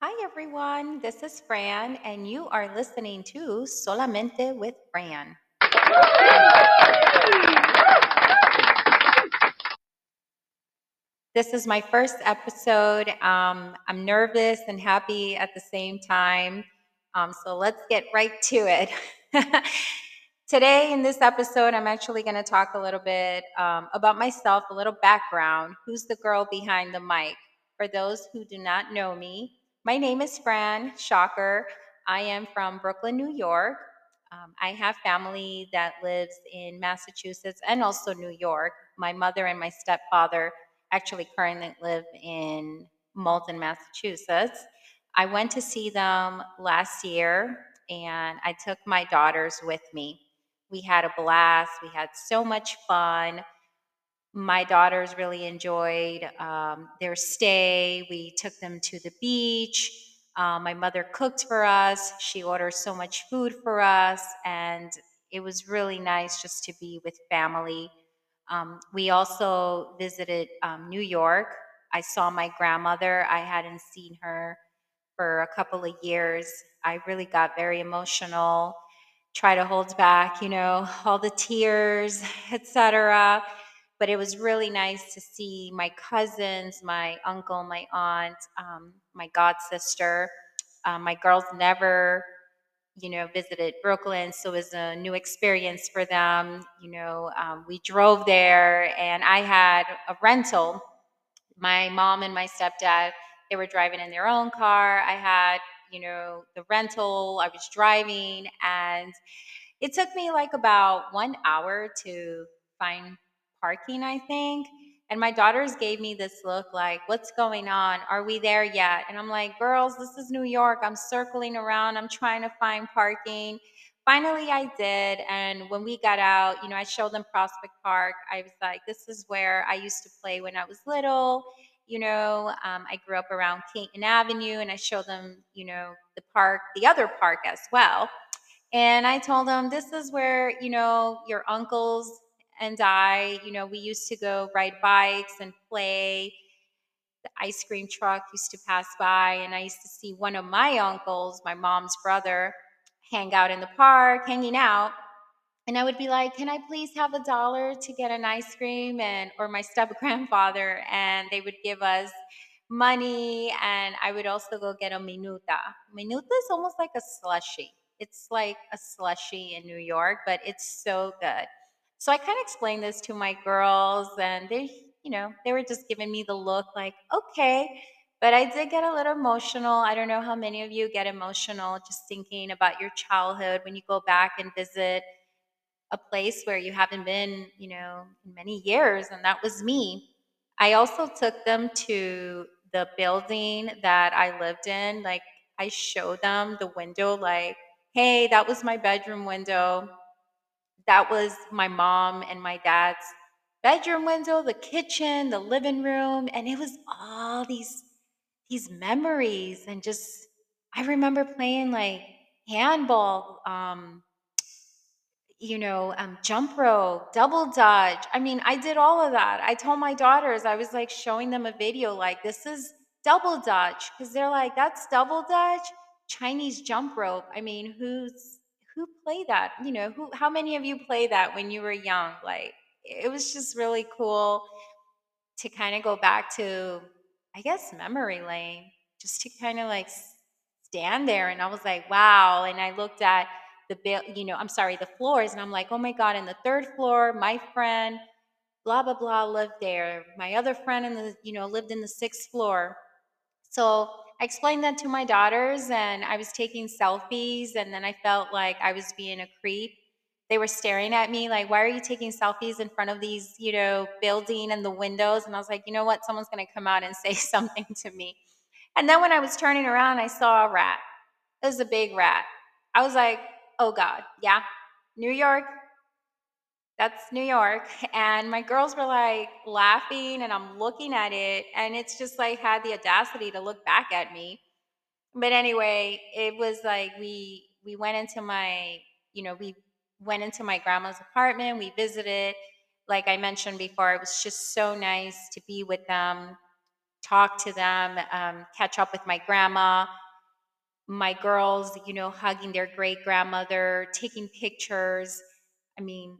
Hi, everyone. This is Fran, and you are listening to Solamente with Fran. This is my first episode. Um, I'm nervous and happy at the same time. Um, so let's get right to it. Today, in this episode, I'm actually going to talk a little bit um, about myself, a little background. Who's the girl behind the mic? For those who do not know me, my name is Fran Shocker. I am from Brooklyn, New York. Um, I have family that lives in Massachusetts and also New York. My mother and my stepfather actually currently live in Malden, Massachusetts. I went to see them last year and I took my daughters with me. We had a blast. We had so much fun. My daughters really enjoyed um, their stay. We took them to the beach. Uh, my mother cooked for us. She ordered so much food for us, and it was really nice just to be with family. Um, we also visited um, New York. I saw my grandmother. I hadn't seen her for a couple of years. I really got very emotional, try to hold back, you know, all the tears, etc. But it was really nice to see my cousins, my uncle, my aunt, um, my god sister. Um, my girls never you know, visited Brooklyn, so it was a new experience for them. You know, um, we drove there, and I had a rental. My mom and my stepdad, they were driving in their own car. I had, you know, the rental. I was driving, and it took me like about one hour to find parking, I think. And my daughters gave me this look like, what's going on? Are we there yet? And I'm like, girls, this is New York. I'm circling around. I'm trying to find parking. Finally, I did. And when we got out, you know, I showed them Prospect Park. I was like, this is where I used to play when I was little. You know, um, I grew up around Caton Avenue and I showed them, you know, the park, the other park as well. And I told them, this is where, you know, your uncles and I, you know, we used to go ride bikes and play. The ice cream truck used to pass by, and I used to see one of my uncles, my mom's brother, hang out in the park, hanging out. And I would be like, "Can I please have a dollar to get an ice cream?" And or my step grandfather, and they would give us money, and I would also go get a minuta. Minuta is almost like a slushy. It's like a slushy in New York, but it's so good. So I kind of explained this to my girls, and they, you know, they were just giving me the look like, okay. But I did get a little emotional. I don't know how many of you get emotional just thinking about your childhood when you go back and visit a place where you haven't been, you know, in many years, and that was me. I also took them to the building that I lived in. Like, I showed them the window, like, hey, that was my bedroom window. That was my mom and my dad's bedroom window, the kitchen, the living room, and it was all these these memories and just I remember playing like handball, um, you know, um, jump rope, double Dutch. I mean, I did all of that. I told my daughters, I was like showing them a video, like, this is double Dutch Cause they're like, that's double Dutch, Chinese jump rope. I mean, who's, who play that? You know, who, how many of you play that when you were young? Like, it was just really cool to kind of go back to, I guess, memory lane, just to kind of like stand there. And I was like, wow. And I looked at, the bill, you know, I'm sorry, the floors. And I'm like, oh my God, in the third floor, my friend, blah, blah, blah, lived there. My other friend in the, you know, lived in the sixth floor. So I explained that to my daughters and I was taking selfies and then I felt like I was being a creep. They were staring at me like, why are you taking selfies in front of these, you know, building and the windows? And I was like, you know what? Someone's going to come out and say something to me. And then when I was turning around, I saw a rat. It was a big rat. I was like, oh God, yeah, New York, that's New York. And my girls were like laughing, and I'm looking at it, and it's just like had the audacity to look back at me. But anyway, it was like we we went into my, you know, we went into my grandma's apartment, we visited. Like I mentioned before, it was just so nice to be with them, talk to them, um, catch up with my grandma, my girls, you know, hugging their great grandmother, taking pictures. I mean,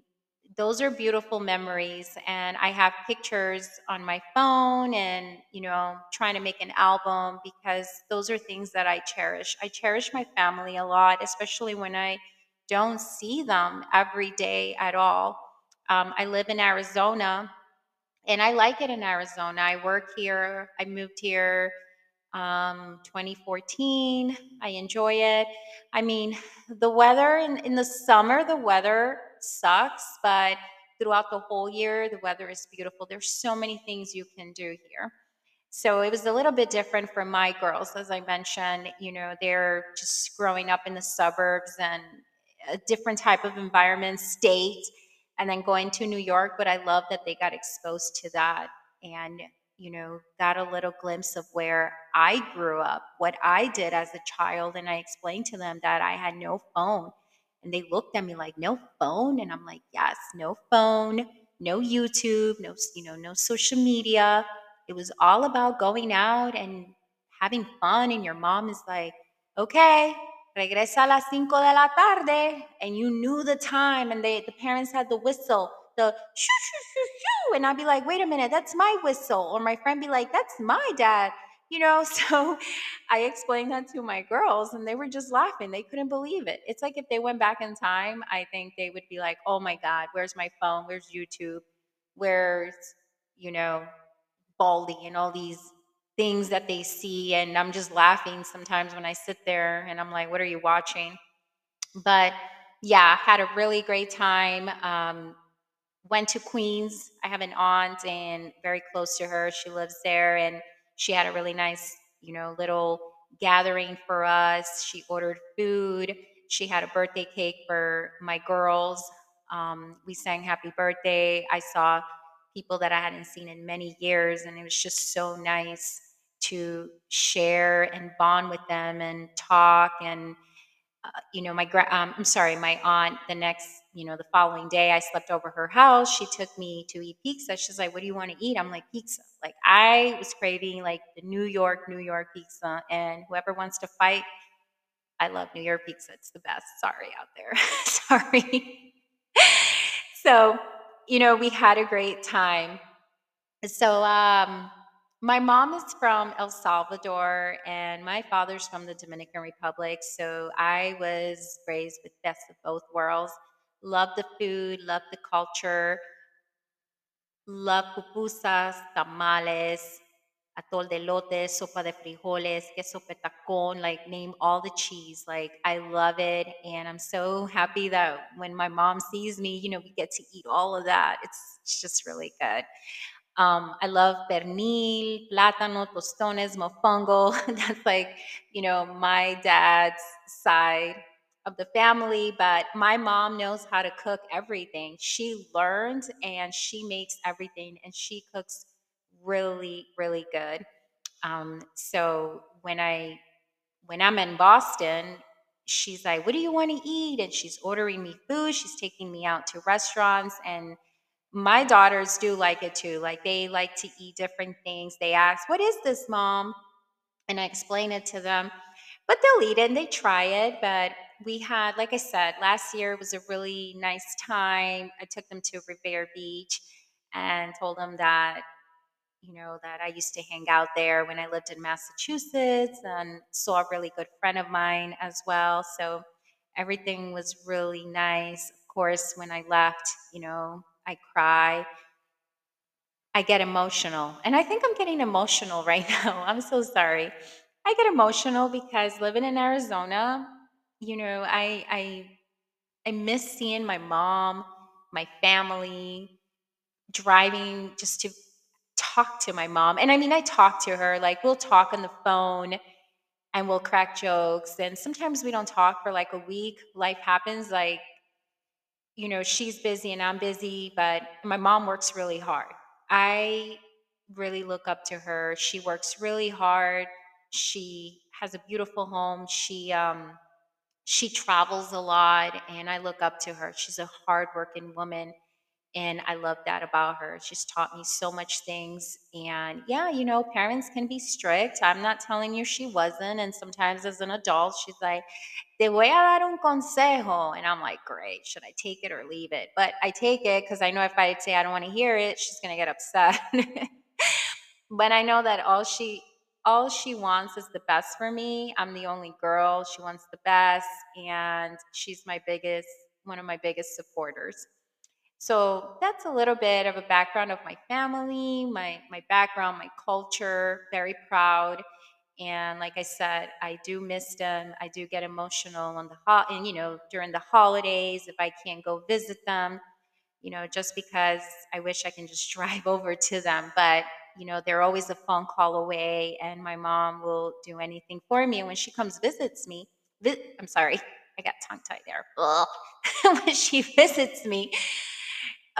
those are beautiful memories. And I have pictures on my phone and, you know, trying to make an album because those are things that I cherish. I cherish my family a lot, especially when I don't see them every day at all. Um, I live in Arizona and I like it in Arizona. I work here, I moved here um 2014 i enjoy it i mean the weather in, in the summer the weather sucks but throughout the whole year the weather is beautiful there's so many things you can do here so it was a little bit different for my girls as i mentioned you know they're just growing up in the suburbs and a different type of environment state and then going to new york but i love that they got exposed to that and you know, got a little glimpse of where I grew up, what I did as a child. And I explained to them that I had no phone. And they looked at me like, no phone? And I'm like, yes, no phone, no YouTube, no, you know, no social media. It was all about going out and having fun. And your mom is like, okay, regresa a las cinco de la tarde. And you knew the time and they, the parents had the whistle the shoo, shoo, shoo, shoo. And I'd be like, wait a minute, that's my whistle. Or my friend be like, that's my dad. You know, so I explained that to my girls and they were just laughing. They couldn't believe it. It's like if they went back in time, I think they would be like, oh my God, where's my phone? Where's YouTube? Where's, you know, Baldy and all these things that they see. And I'm just laughing sometimes when I sit there and I'm like, what are you watching? But yeah, had a really great time. Um, went to Queens. I have an aunt and very close to her. She lives there and she had a really nice, you know, little gathering for us. She ordered food. She had a birthday cake for my girls. Um, we sang happy birthday. I saw people that I hadn't seen in many years, and it was just so nice to share and bond with them and talk and uh, you know, my gra- um, I'm sorry, my aunt. The next, you know, the following day, I slept over her house. She took me to eat pizza. She's like, "What do you want to eat?" I'm like, "Pizza." Like I was craving like the New York, New York pizza. And whoever wants to fight, I love New York pizza. It's the best. Sorry out there. sorry. so, you know, we had a great time. So, um, my mom is from El Salvador and my father's from the Dominican Republic. So I was raised with best of both worlds. Love the food, love the culture, love pupusas, tamales, atol de elote, sopa de frijoles, queso petacon, like name all the cheese. Like I love it. And I'm so happy that when my mom sees me, you know, we get to eat all of that. It's, it's just really good. Um, I love pernil, plátano, tostones, mofongo. That's like, you know, my dad's side of the family, but my mom knows how to cook everything. She learned and she makes everything and she cooks really, really good. Um, so when I when I'm in Boston, she's like, "What do you want to eat?" And she's ordering me food. She's taking me out to restaurants and my daughters do like it too. Like they like to eat different things. They ask, What is this, mom? And I explain it to them. But they'll eat it and they try it. But we had, like I said, last year was a really nice time. I took them to Revere Beach and told them that, you know, that I used to hang out there when I lived in Massachusetts and saw a really good friend of mine as well. So everything was really nice. Of course, when I left, you know, I cry. I get emotional. And I think I'm getting emotional right now. I'm so sorry. I get emotional because living in Arizona, you know, I I I miss seeing my mom, my family, driving just to talk to my mom. And I mean, I talk to her, like we'll talk on the phone and we'll crack jokes. And sometimes we don't talk for like a week. Life happens. Like you know, she's busy and I'm busy, but my mom works really hard. I really look up to her. She works really hard. She has a beautiful home. She um she travels a lot and I look up to her. She's a hardworking woman And I love that about her. She's taught me so much things. And yeah, you know, parents can be strict. I'm not telling you she wasn't. And sometimes as an adult, she's like, te voy a dar un consejo. And I'm like, great, should I take it or leave it? But I take it because I know if I say I don't want to hear it, she's going to get upset. but I know that all she all she wants is the best for me. I'm the only girl. She wants the best and she's my biggest one of my biggest supporters. So that's a little bit of a background of my family, my my background, my culture, very proud. And like I said, I do miss them. I do get emotional on the ho- and you know, during the holidays if I can't go visit them, you know, just because I wish I can just drive over to them, but you know, they're always a phone call away and my mom will do anything for me and when she comes visits me, vi- I'm sorry, I got tongue tied there. when she visits me,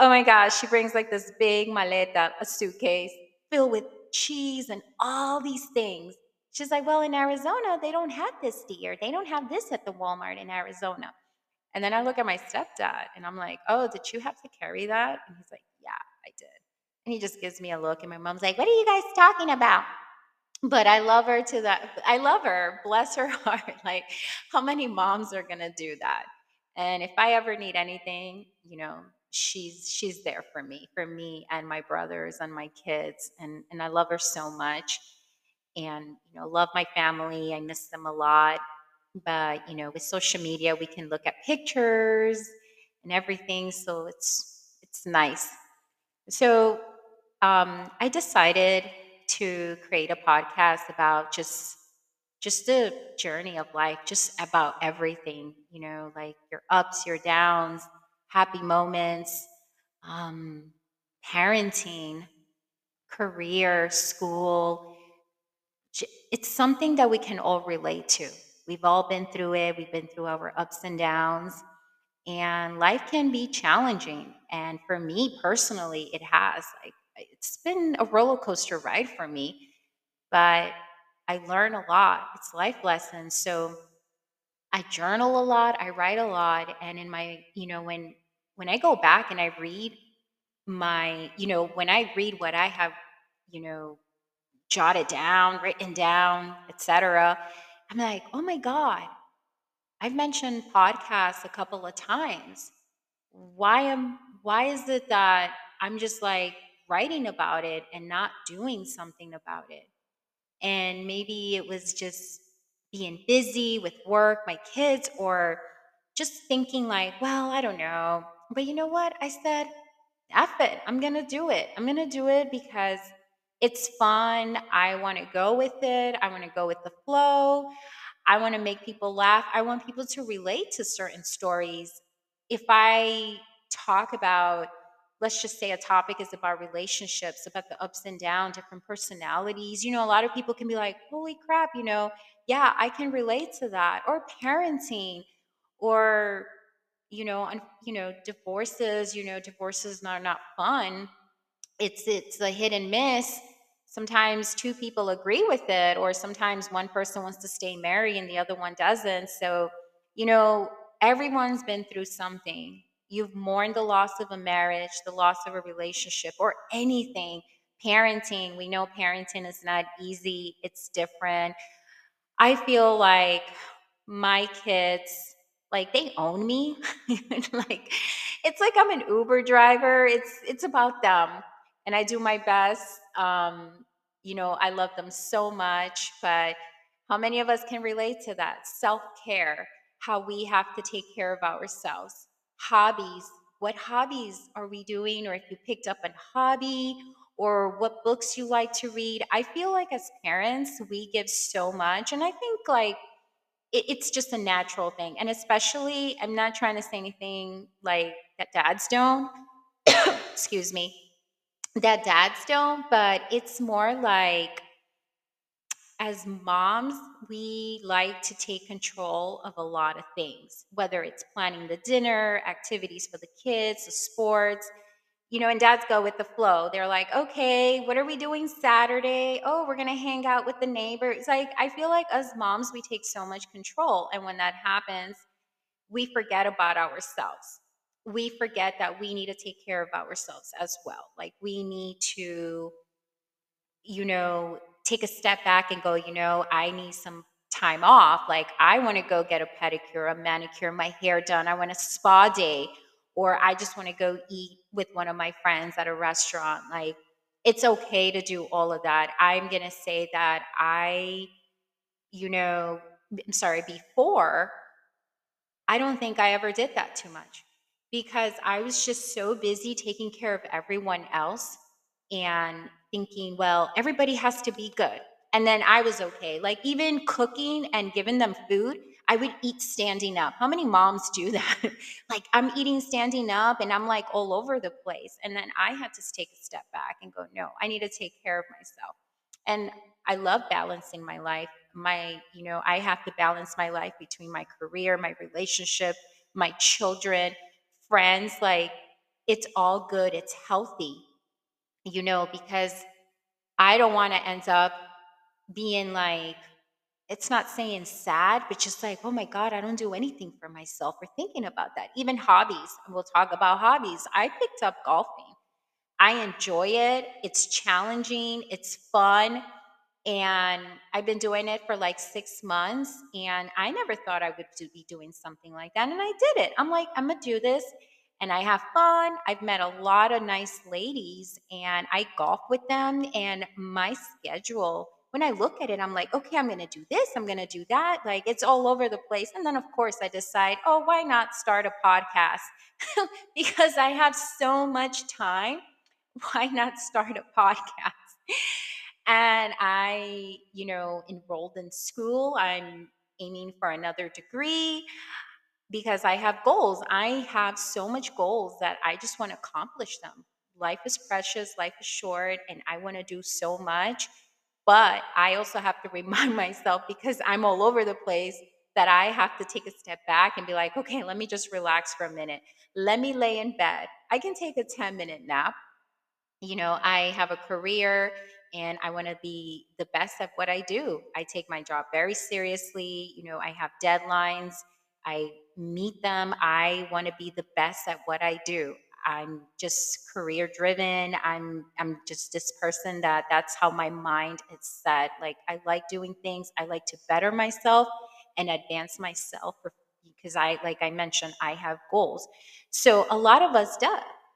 Oh my gosh, she brings like this big maleta, a suitcase filled with cheese and all these things. She's like, Well, in Arizona, they don't have this deer. They don't have this at the Walmart in Arizona. And then I look at my stepdad and I'm like, Oh, did you have to carry that? And he's like, Yeah, I did. He just gives me a look, and my mom's like, What are you guys talking about? But I love her to that. I love her. Bless her heart. Like, how many moms are going to do that? And if I ever need anything, you know, she's she's there for me, for me and my brothers and my kids and and I love her so much. And you know, love my family. I miss them a lot. But, you know, with social media, we can look at pictures and everything, so it's it's nice. So, um, I decided to create a podcast about just just the journey of life, just about everything, you know, like your ups, your downs, happy moments, um, parenting, career, school. It's something that we can all relate to. We've all been through it, we've been through our ups and downs, and life can be challenging. And for me personally, it has. Like, it's been a roller coaster ride for me, but I learn a lot. It's life lessons. So I journal a lot, I write a lot, and in my, you know, when when I go back and I read my, you know, when I read what I have, you know, jotted down, written down, etc., I'm like, "Oh my god, I've mentioned podcasts a couple of times. Why am why is it that I'm just like writing about it and not doing something about it?" And maybe it was just being busy with work, my kids, or just thinking like, well, I don't know. But you know what? I said, F it. I'm going to do it. I'm going to do it because it's fun. I want to go with it. I want to go with the flow. I want to make people laugh. I want people to relate to certain stories. If I talk about, let's just say a topic is about relationships, about the ups and downs, different personalities, you know, a lot of people can be like, holy crap, you know, yeah, I can relate to that. Or parenting, or, you know, you know, divorces, you know, divorces are not fun. It's it's a hit and miss. Sometimes two people agree with it or sometimes one person wants to stay married and the other one doesn't. So you know everyone's been through something you've mourned the loss of a marriage the loss of a relationship or anything parenting we know parenting is not easy it's different I feel like my kids, like they own me. like it's like I'm an Uber driver. It's it's about them. And I do my best. Um, you know, I love them so much, but how many of us can relate to that? Self-care, how we have to take care of ourselves. Hobbies, what hobbies are we doing or if you picked up a hobby or what books you like to read. I feel like as parents, we give so much. And I think like it, it's just a natural thing. And especially, I'm not trying to say anything like that dads don't, excuse me, that dads don't, but it's more like as moms, we like to take control of a lot of things, whether it's planning the dinner, activities for the kids, the sports you know, and dads go with the flow. They're like, okay, what are we doing Saturday? Oh, we're going to hang out with the neighbor. It's like, I feel like as moms, we take so much control. And when that happens, we forget about ourselves. we forget that we need to take care of ourselves as well. Like we need to, you know, take a step back and go, you know, I need some time off. Like I want to go get a pedicure, a manicure, my hair done. I want a spa day, or I just want to go eat with one of my friends at a restaurant. Like it's okay to do all of that. I'm going to say that I, you know, I'm sorry, before, I don't think I ever did that too much because I was just so busy taking care of everyone else and thinking, well, everybody has to be good. And then I was okay. Like even cooking and giving them food, I would eat standing up. How many moms do that? like I'm eating standing up and I'm like all over the place. And then I had to take a step back and go, no, I need to take care of myself. And I love balancing my life. My, you know, I have to balance my life between my career, my relationship, my children, friends. Like it's all good, it's healthy, you know, because I don't want to end up being like, it's not saying sad, but just like, oh my God, I don't do anything for myself or thinking about that. Even hobbies, we'll talk about hobbies. I picked up golfing. I enjoy it. It's challenging, it's fun. And I've been doing it for like six months. And I never thought I would do, be doing something like that. And I did it. I'm like, I'm going to do this. And I have fun. I've met a lot of nice ladies and I golf with them. And my schedule when I look at it, I'm like, okay, I'm going to do this, I'm going to do that. Like it's all over the place. And then, of course, I decide, oh, why not start a podcast? because I have so much time. Why not start a podcast? and I, you know, enrolled in school. I'm aiming for another degree because I have goals. I have so much goals that I just want to accomplish them. Life is precious, life is short, and I want to do so much but I also have to remind myself because I'm all over the place that I have to take a step back and be like, okay, let me just relax for a minute. Let me lay in bed. I can take a 10 minute nap. You know, I have a career and I want to be the best at what I do. I take my job very seriously. You know, I have deadlines, I meet them. I want to be the best at what I do. I'm just career driven. I'm I'm just this person that that's how my mind is set. Like I like doing things. I like to better myself and advance myself because I like I mentioned I have goals. So a lot of us do.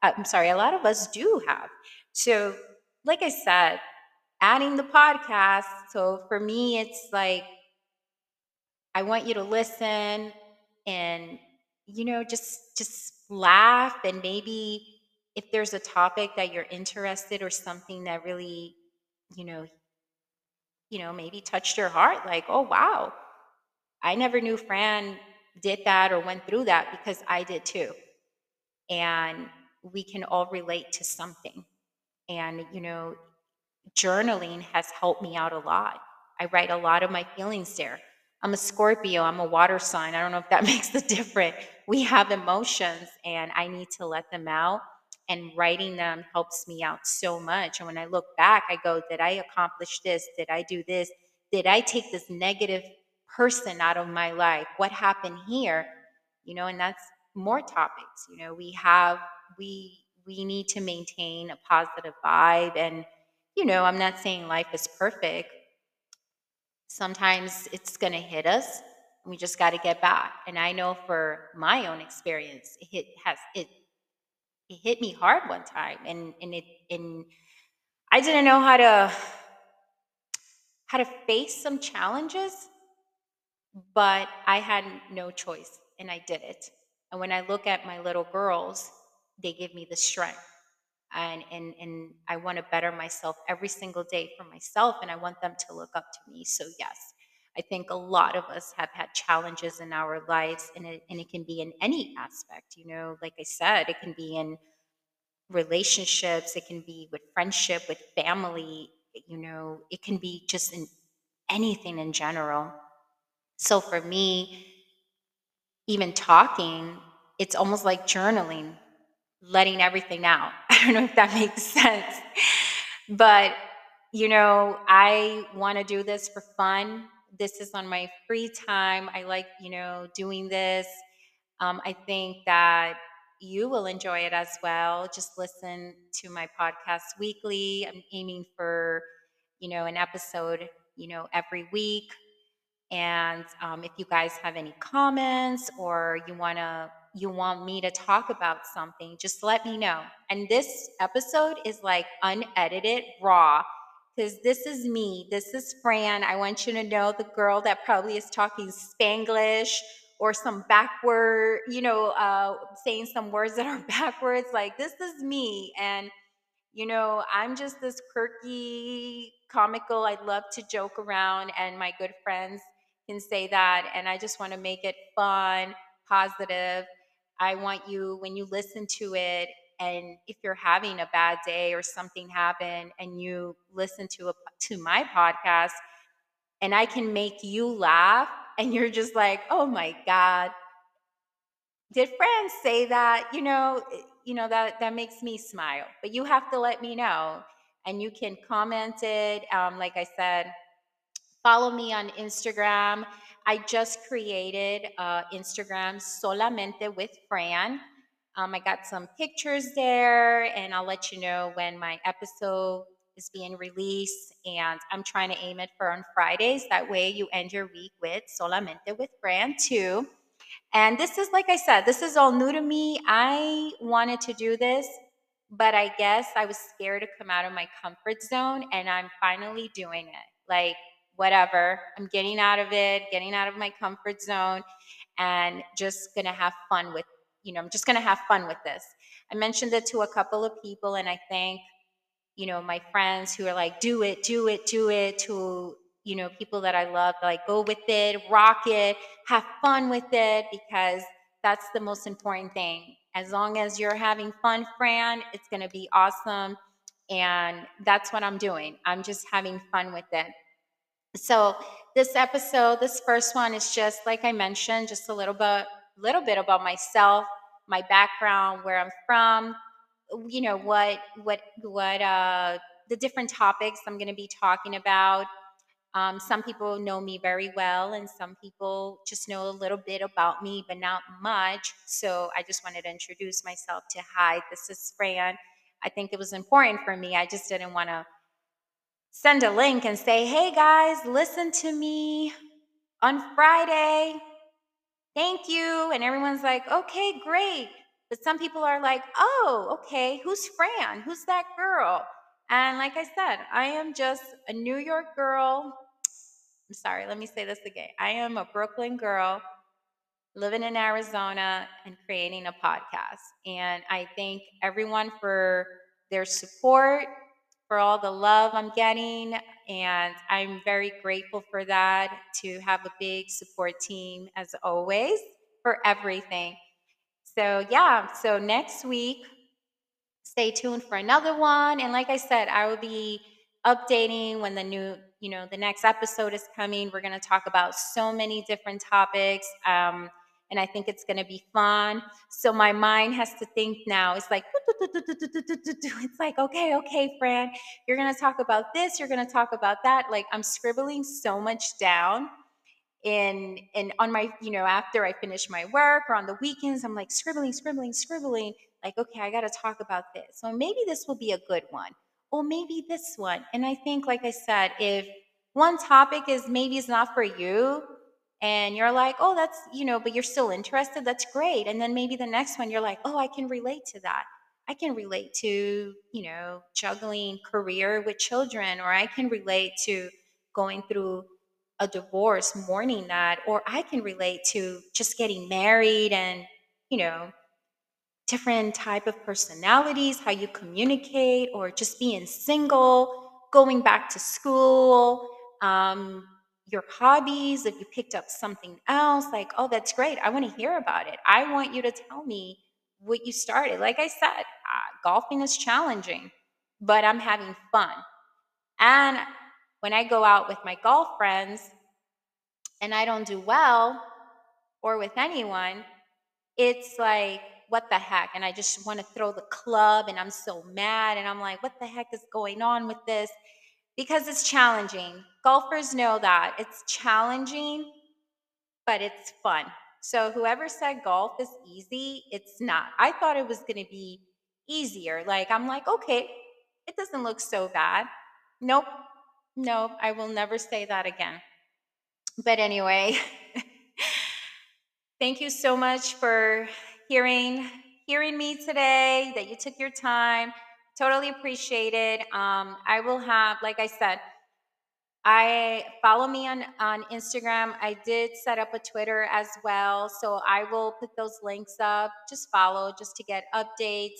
Uh, I'm sorry, a lot of us do have. So like I said, adding the podcast. So for me, it's like I want you to listen and you know just just laugh and maybe if there's a topic that you're interested or something that really you know you know maybe touched your heart like oh wow i never knew fran did that or went through that because i did too. And we can all relate to something. And you know journaling has helped me out a lot. I write a lot of my feelings there I'm a Scorpio, I'm a water sign. I don't know if that makes a difference. We have emotions and I need to let them out. And writing them helps me out so much. And when I look back, I go, Did I accomplish this? Did I do this? Did I take this negative person out of my life? What happened here? You know, and that's more topics. You know, we have, we, we need to maintain a positive vibe. And, you know, I'm not saying life is perfect, sometimes it's going to hit us we just got to get back. And i know for my own experience it hit, has it it hit me hard one time and and it and i didn't know how to how to face some challenges but i had no choice and i did it. And when i look at my little girls they give me the strength and and and I want to better myself every single day for myself and I want them to look up to me. So yes, I think a lot of us have had challenges in our lives and it, and it can be in any aspect, you know, like I said, it can be in relationships, it can be with friendship, with family, you know, it can be just in anything in general. So for me, even talking, it's almost like journaling letting everything out. I don't know if that makes sense. But, you know, I want to do this for fun. This is on my free time. I like, you know, doing this. Um, I think that, you will enjoy it as well. Just listen to my podcast weekly. I'm aiming for, you know, an episode, you know, every week. And um, if you guys have any comments or you want to you want me to talk about something, just let me know. And this episode is like unedited, raw, because this is me. This is Fran. I want you to know the girl that probably is talking Spanglish or some backward, you know, uh, saying some words that are backwards. Like, this is me. And, you know, I'm just this quirky, comical. I love to joke around, and my good friends can say that. And I just want to make it fun, positive I want you, when you listen to it, and if you're having a bad day or something happened and you listen to a, to my podcast and I can make you laugh and you're just like, "Oh my god, did Fran say that?" You know, eh, you know that that makes me smile. But you have to let me know and you can comment it um, like I said, follow me on Instagram I just created uh, Instagram solamente with Fran. Um, I got some pictures there, and I'll let you know when my episode is being released. And I'm trying to aim it for on Fridays. That way, you end your week with solamente with Fran too. And this is, like I said, this is all new to me. I wanted to do this, but I guess I was scared to come out of my comfort zone, and I'm finally doing it. Like, whatever. I'm getting out of it, getting out of my comfort zone, and just gonna have fun with, you know, I'm just gonna have fun with this. I mentioned it to a couple of people, and I thank, you know, my friends who are like, do it, do it, do it, to, you know, people that I love, like, go with it, rock it, have fun with it, because that's the most important thing. As long as you're having fun, Fran, it's gonna be awesome. And that's what I'm doing. I'm just having fun with it. So this episode, this first one is just like I mentioned, just a little bit little bit about myself, my background, where I'm from, you know, what what what uh the different topics I'm going to be talking about. Um, some people know me very well, and some people just know a little bit about me, but not much. So I just wanted to introduce myself to hi, this is Fran. I think it was important for me. I just didn't want to send a link and say, hey guys, listen to me on Friday. Thank you. And everyone's like, okay, great. But some people are like, oh, okay, who's Fran? Who's that girl? And like I said, I am just a New York girl. I'm sorry, let me say this again. I am a Brooklyn girl living in Arizona and creating a podcast. And I thank everyone for their support for all the love I'm getting. And I'm very grateful for that to have a big support team as always for everything. So, yeah, so next week, stay tuned for another one. And like I said, I will be updating when the new, you know, the next episode is coming. We're going to talk about so many different topics. Um, and I think it's going to be fun. So my mind has to think now. It's like, it's like, okay, okay, Fran, you're going to talk about this, you're going to talk about that. Like I'm scribbling so much down. And, and on my, you know, after I finish my work or on the weekends, I'm like scribbling, scribbling, scribbling. Like, okay, I got to talk about this. So maybe this will be a good one. Or maybe this one. And I think, like I said, if one topic is maybe it's not for you, and you're like, oh, that's, you know, but you're still interested, that's great. And then maybe the next one, you're like, oh, I can relate to that. I can relate to, you know, juggling career with children, or I can relate to going through a divorce, mourning that, or I can relate to just getting married and, you know, different type of personalities, how you communicate, or just being single, going back to school, um, your hobbies, if you picked up something else, like, oh, that's great. I want to hear about it. I want you to tell me what you started. Like I said, uh, golfing is challenging, but I'm having fun. And when I go out with my golf friends and I don't do well, or with anyone, it's like, what the heck? And I just want to throw the club and I'm so mad. And I'm like, what the heck is going on with this? Because it's challenging. Golfers know that it's challenging, but it's fun. So, whoever said golf is easy, it's not. I thought it was going to be easier. Like, I'm like, okay, it doesn't look so bad. Nope, nope, I will never say that again. But anyway, thank you so much for hearing hearing me today that you took your time totally appreciate it um, i will have like i said I follow me on on Instagram. I did set up a Twitter as well, so I will put those links up. Just follow just to get updates,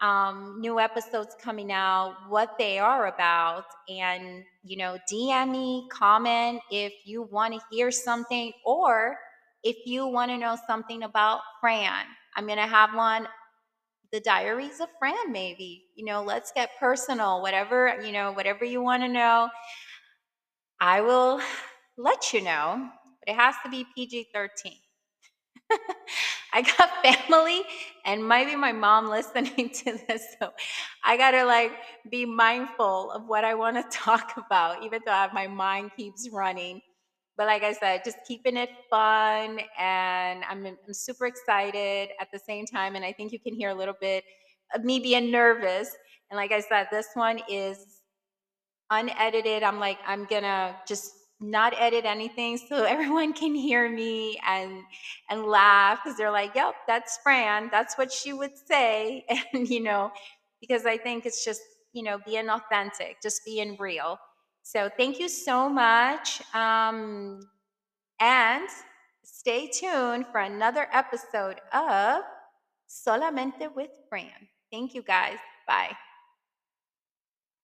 um, new episodes coming out, what they are about, and you know, DM me, comment if you want to hear something or if you want to know something about Fran. I'm gonna have one the diaries of Fran, maybe. You know, let's get personal, whatever, you know, whatever you want to know. I will let you know, but it has to be PG 13. I got family and maybe my mom listening to this. So I got to like be mindful of what I want to talk about, even though my mind keeps running. But like I said, just keeping it fun. And I'm, I'm super excited at the same time. And I think you can hear a little bit of me being nervous. And like I said, this one is unedited. I'm like, I'm gonna just not edit anything so everyone can hear me and and laugh because they're like, "Yep, that's Fran. That's what she would say." And you know, because I think it's just you know being authentic, just being real. So thank you so much, um, and stay tuned for another episode of Solamente with Fran. Thank you, guys. Bye.